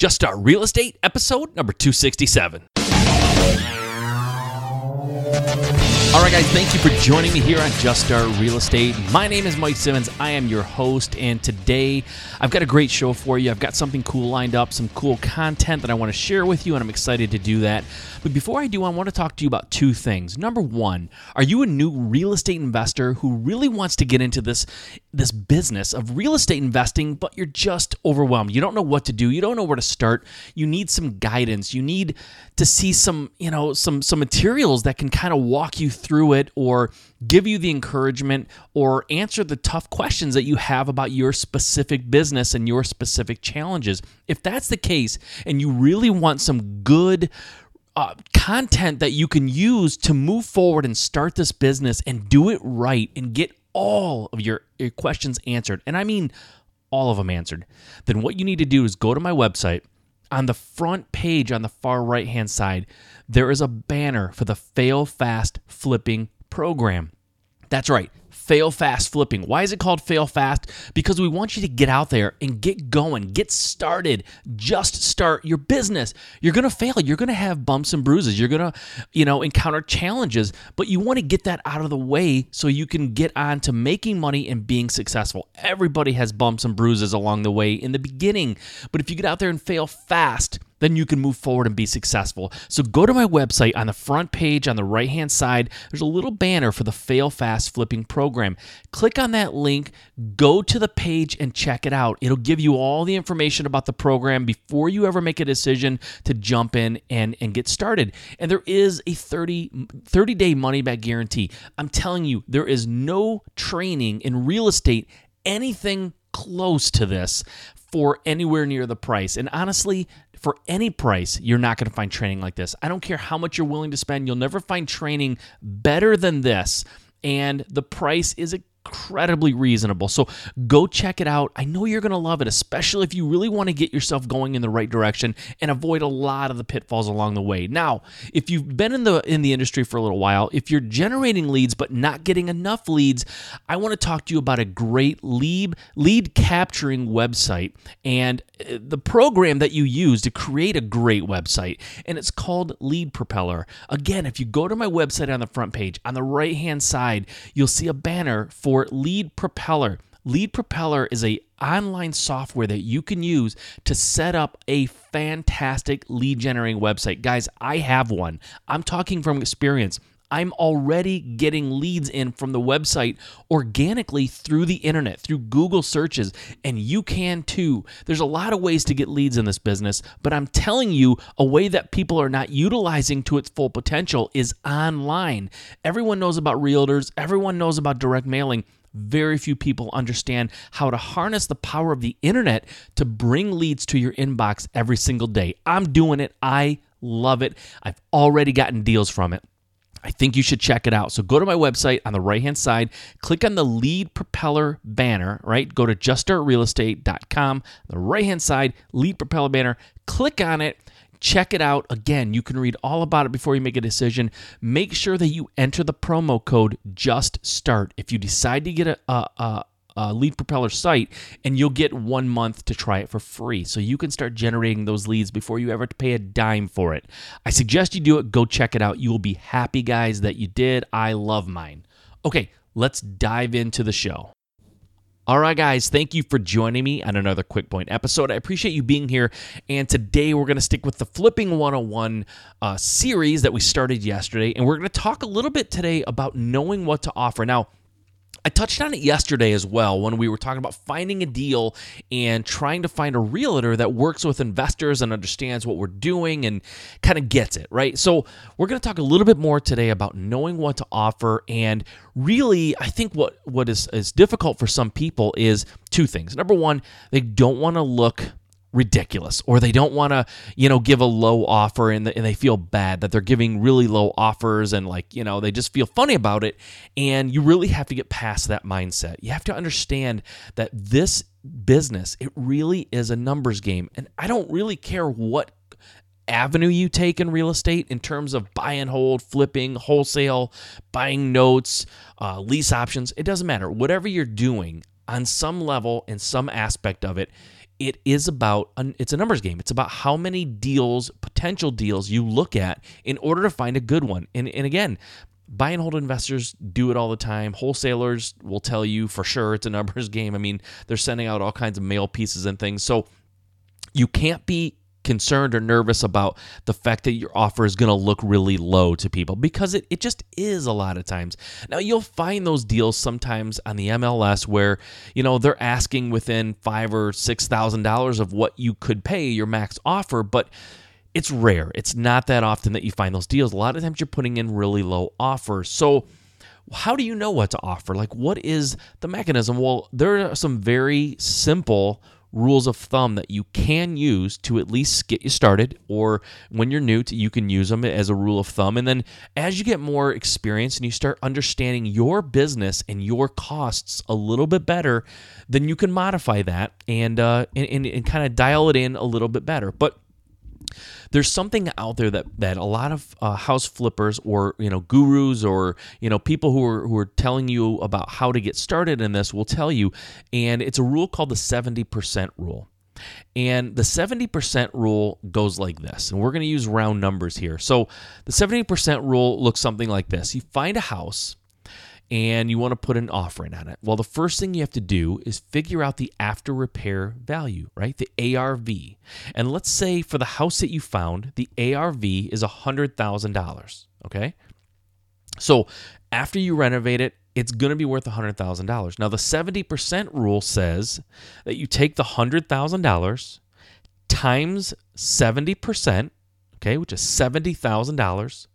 Just Start Real Estate, episode number 267. All right, guys, thank you for joining me here on Just Start Real Estate. My name is Mike Simmons. I am your host, and today I've got a great show for you. I've got something cool lined up, some cool content that I want to share with you, and I'm excited to do that. But before I do, I want to talk to you about two things. Number one, are you a new real estate investor who really wants to get into this this business of real estate investing, but you're just overwhelmed? You don't know what to do. You don't know where to start. You need some guidance. You need to see some, you know, some some materials that can kind of walk you through it or give you the encouragement or answer the tough questions that you have about your specific business and your specific challenges. If that's the case and you really want some good uh, content that you can use to move forward and start this business and do it right and get all of your, your questions answered, and I mean all of them answered, then what you need to do is go to my website. On the front page on the far right hand side, there is a banner for the Fail Fast Flipping program. That's right fail fast flipping. Why is it called fail fast? Because we want you to get out there and get going, get started, just start your business. You're going to fail. You're going to have bumps and bruises. You're going to, you know, encounter challenges, but you want to get that out of the way so you can get on to making money and being successful. Everybody has bumps and bruises along the way in the beginning, but if you get out there and fail fast, then you can move forward and be successful. So go to my website on the front page on the right hand side. There's a little banner for the Fail Fast Flipping program. Click on that link, go to the page and check it out. It'll give you all the information about the program before you ever make a decision to jump in and, and get started. And there is a 30, 30 day money back guarantee. I'm telling you, there is no training in real estate anything close to this for anywhere near the price. And honestly, for any price, you're not going to find training like this. I don't care how much you're willing to spend, you'll never find training better than this. And the price is a incredibly reasonable. So go check it out. I know you're going to love it, especially if you really want to get yourself going in the right direction and avoid a lot of the pitfalls along the way. Now, if you've been in the in the industry for a little while, if you're generating leads but not getting enough leads, I want to talk to you about a great lead lead capturing website and uh, the program that you use to create a great website and it's called Lead Propeller. Again, if you go to my website on the front page, on the right-hand side, you'll see a banner for for Lead Propeller. Lead Propeller is a online software that you can use to set up a fantastic lead generating website. Guys, I have one. I'm talking from experience. I'm already getting leads in from the website organically through the internet, through Google searches, and you can too. There's a lot of ways to get leads in this business, but I'm telling you, a way that people are not utilizing to its full potential is online. Everyone knows about realtors, everyone knows about direct mailing. Very few people understand how to harness the power of the internet to bring leads to your inbox every single day. I'm doing it. I love it. I've already gotten deals from it. I think you should check it out. So go to my website on the right hand side, click on the lead propeller banner, right? Go to juststartrealestate.com, the right hand side, lead propeller banner, click on it. Check it out. Again, you can read all about it before you make a decision. Make sure that you enter the promo code Just Start. If you decide to get a, a, a uh, lead propeller site and you'll get one month to try it for free so you can start generating those leads before you ever pay a dime for it i suggest you do it go check it out you will be happy guys that you did i love mine okay let's dive into the show all right, guys, thank you for joining me on another Quick Point episode. I appreciate you being here. And today we're going to stick with the Flipping 101 uh, series that we started yesterday. And we're going to talk a little bit today about knowing what to offer. Now, I touched on it yesterday as well when we were talking about finding a deal and trying to find a realtor that works with investors and understands what we're doing and kind of gets it, right? So, we're going to talk a little bit more today about knowing what to offer and really I think what what is is difficult for some people is two things. Number 1, they don't want to look ridiculous or they don't want to you know give a low offer and, and they feel bad that they're giving really low offers and like you know they just feel funny about it and you really have to get past that mindset you have to understand that this business it really is a numbers game and i don't really care what avenue you take in real estate in terms of buy and hold, flipping, wholesale, buying notes, uh, lease options. It doesn't matter. Whatever you're doing on some level, in some aspect of it, it is about it's a numbers game. It's about how many deals, potential deals you look at in order to find a good one. And and again, buy and hold investors do it all the time. Wholesalers will tell you for sure it's a numbers game. I mean, they're sending out all kinds of mail pieces and things. So you can't be concerned or nervous about the fact that your offer is going to look really low to people because it, it just is a lot of times. Now, you'll find those deals sometimes on the MLS where, you know, they're asking within five or six thousand dollars of what you could pay your max offer, but it's rare. It's not that often that you find those deals. A lot of times you're putting in really low offers. So, how do you know what to offer? Like, what is the mechanism? Well, there are some very simple rules of thumb that you can use to at least get you started or when you're new to, you can use them as a rule of thumb. And then as you get more experience and you start understanding your business and your costs a little bit better then you can modify that and uh, and, and, and kind of dial it in a little bit better. But there's something out there that that a lot of uh, house flippers or you know gurus or you know people who are who are telling you about how to get started in this will tell you, and it's a rule called the 70% rule. And the 70% rule goes like this, and we're going to use round numbers here. So the 70% rule looks something like this you find a house and you want to put an offering on it. Well, the first thing you have to do is figure out the after repair value, right? The ARV. And let's say for the house that you found, the ARV is $100,000, okay? So after you renovate it, it's going to be worth $100,000. Now, the 70% rule says that you take the $100,000 times 70%, okay, which is $70,000,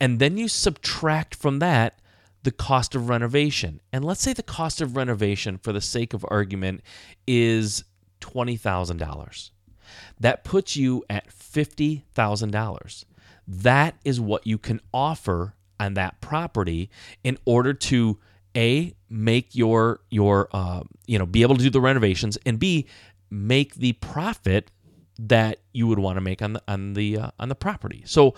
and then you subtract from that the cost of renovation. And let's say the cost of renovation, for the sake of argument, is $20,000. That puts you at $50,000. That is what you can offer on that property in order to a make your your uh, you know be able to do the renovations and b make the profit that you would want to make on the on the uh, on the property. So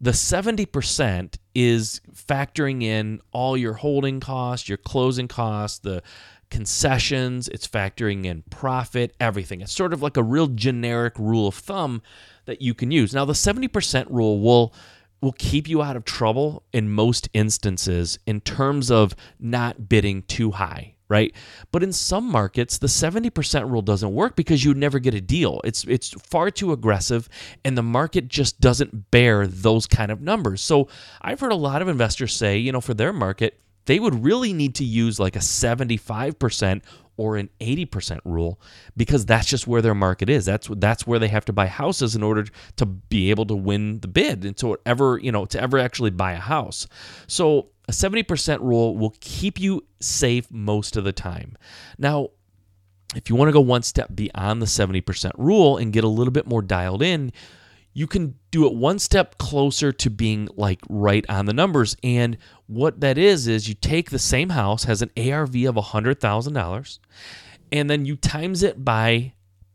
the 70% is factoring in all your holding costs, your closing costs, the concessions, it's factoring in profit, everything. It's sort of like a real generic rule of thumb that you can use. Now the 70% rule will will keep you out of trouble in most instances in terms of not bidding too high right? But in some markets, the 70% rule doesn't work because you never get a deal. It's it's far too aggressive and the market just doesn't bear those kind of numbers. So, I've heard a lot of investors say, you know, for their market, they would really need to use like a 75% or an 80% rule because that's just where their market is. That's that's where they have to buy houses in order to be able to win the bid and to ever, you know, to ever actually buy a house. So a 70% rule will keep you safe most of the time. Now, if you want to go one step beyond the 70% rule and get a little bit more dialed in, you can do it one step closer to being like right on the numbers. And what that is, is you take the same house, has an ARV of $100,000, and then you times it by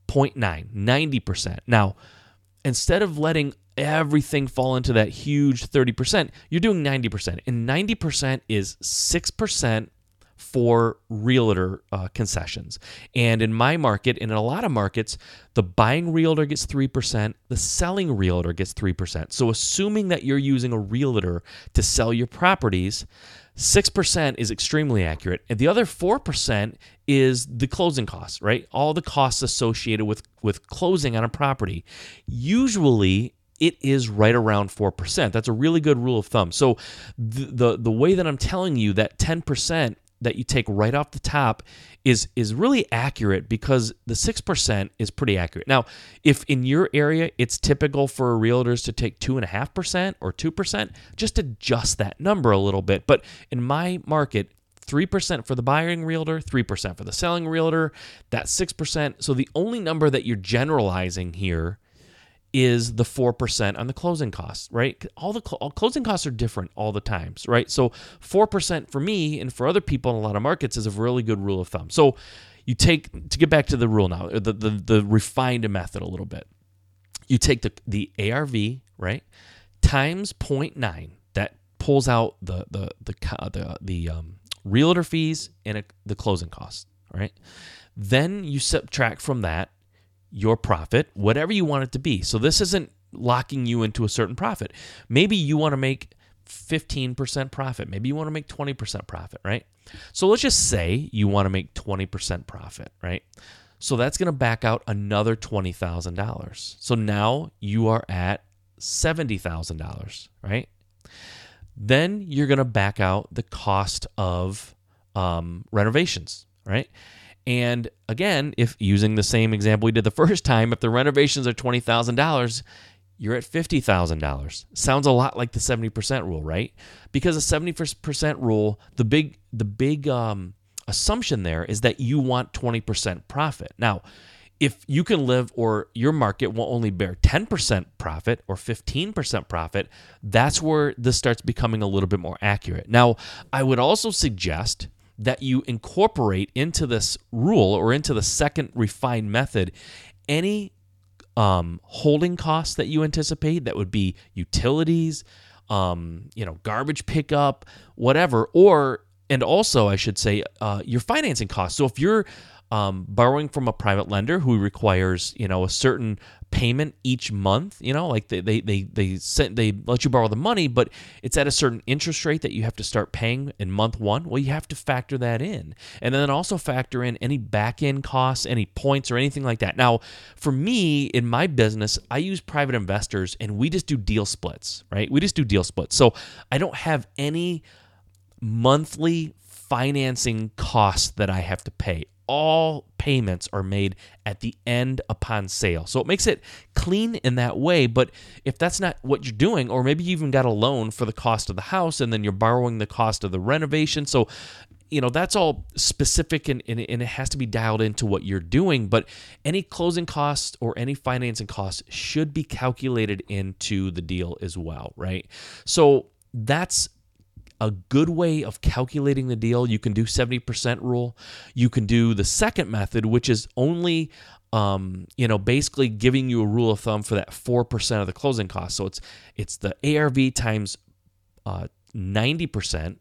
0.9, 90%. Now, instead of letting everything fall into that huge 30%, you're doing 90%. And 90% is 6% for realtor uh, concessions. And in my market, and in a lot of markets, the buying realtor gets 3%, the selling realtor gets 3%. So assuming that you're using a realtor to sell your properties, 6% is extremely accurate. And the other 4% is the closing costs, right? All the costs associated with, with closing on a property. Usually, it is right around 4%. That's a really good rule of thumb. So the, the, the way that I'm telling you that 10% that you take right off the top is is really accurate because the 6% is pretty accurate. Now, if in your area it's typical for realtors to take 2.5% or 2%, just adjust that number a little bit. But in my market, 3% for the buying realtor, 3% for the selling realtor, that's 6%. So the only number that you're generalizing here is the 4% on the closing costs, right? All the cl- all closing costs are different all the times, right? So 4% for me and for other people in a lot of markets is a really good rule of thumb. So you take to get back to the rule now, the the, the refined method a little bit. You take the the ARV, right? times 0.9. That pulls out the the the the, the um, realtor fees and a, the closing costs, right? Then you subtract from that your profit, whatever you want it to be. So this isn't locking you into a certain profit. Maybe you want to make 15% profit. Maybe you want to make 20% profit, right? So let's just say you want to make 20% profit, right? So that's going to back out another $20,000. So now you are at $70,000, right? Then you're going to back out the cost of um, renovations, right? And again, if using the same example we did the first time, if the renovations are $20,000, you're at $50,000. Sounds a lot like the 70% rule, right? Because the 70% rule, the big the big um, assumption there is that you want 20% profit. Now, if you can live or your market will only bear 10% profit or 15% profit, that's where this starts becoming a little bit more accurate. Now, I would also suggest that you incorporate into this rule or into the second refined method any um, holding costs that you anticipate that would be utilities, um, you know, garbage pickup, whatever, or and also I should say uh, your financing costs. So if you're um, borrowing from a private lender who requires you know a certain payment each month you know like they they they they, sent, they let you borrow the money but it's at a certain interest rate that you have to start paying in month one. Well you have to factor that in. And then also factor in any back end costs any points or anything like that. Now for me in my business i use private investors and we just do deal splits right? We just do deal splits. So i don't have any monthly financing costs that i have to pay all payments are made at the end upon sale. So it makes it clean in that way. But if that's not what you're doing, or maybe you even got a loan for the cost of the house and then you're borrowing the cost of the renovation. So you know that's all specific and, and, and, it has to be dialed into what you're doing but any closing costs or any financing costs should be calculated into the deal as well right so that's a good way of calculating the deal. You can do 70% rule. You can do the second method, which is only um, you know, basically giving you a rule of thumb for that 4% of the closing cost. So it's it's the ARV times uh, 90%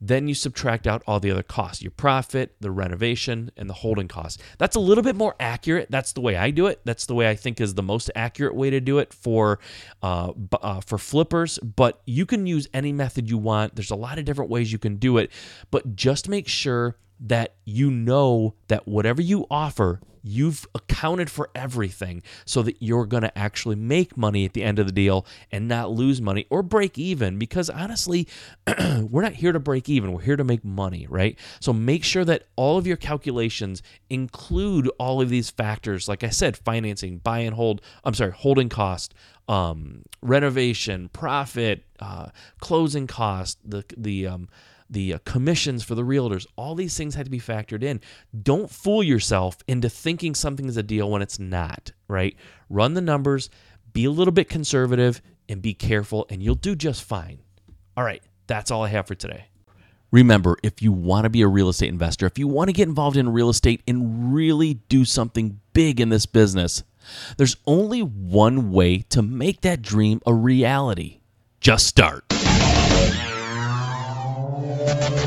then you subtract out all the other costs your profit, the renovation, and the holding costs. That's a little bit more accurate. That's the way I do it. That's the way I think is the most accurate way to do it for, uh, uh, for flippers. But you can use any method you want. There's a lot of different ways you can do it. But just make sure that you know that whatever you offer, you've accounted for everything so that you're going to actually make money at the end of the deal and not lose money or break even. Because honestly we're not here to break even. We're here to make money right? So make sure that all of your calculations include all of these factors. Like i said financing buy and hold i'm sorry holding cost um, renovation profit uh, closing cost the the um, the uh, commissions for the realtors, all these things had to be factored in. Don't fool yourself into thinking something is a deal when it's not, right? Run the numbers, be a little bit conservative, and be careful, and you'll do just fine. All right, that's all I have for today. Remember, if you want to be a real estate investor, if you want to get involved in real estate and really do something big in this business, there's only one way to make that dream a reality. Just start. Thank you.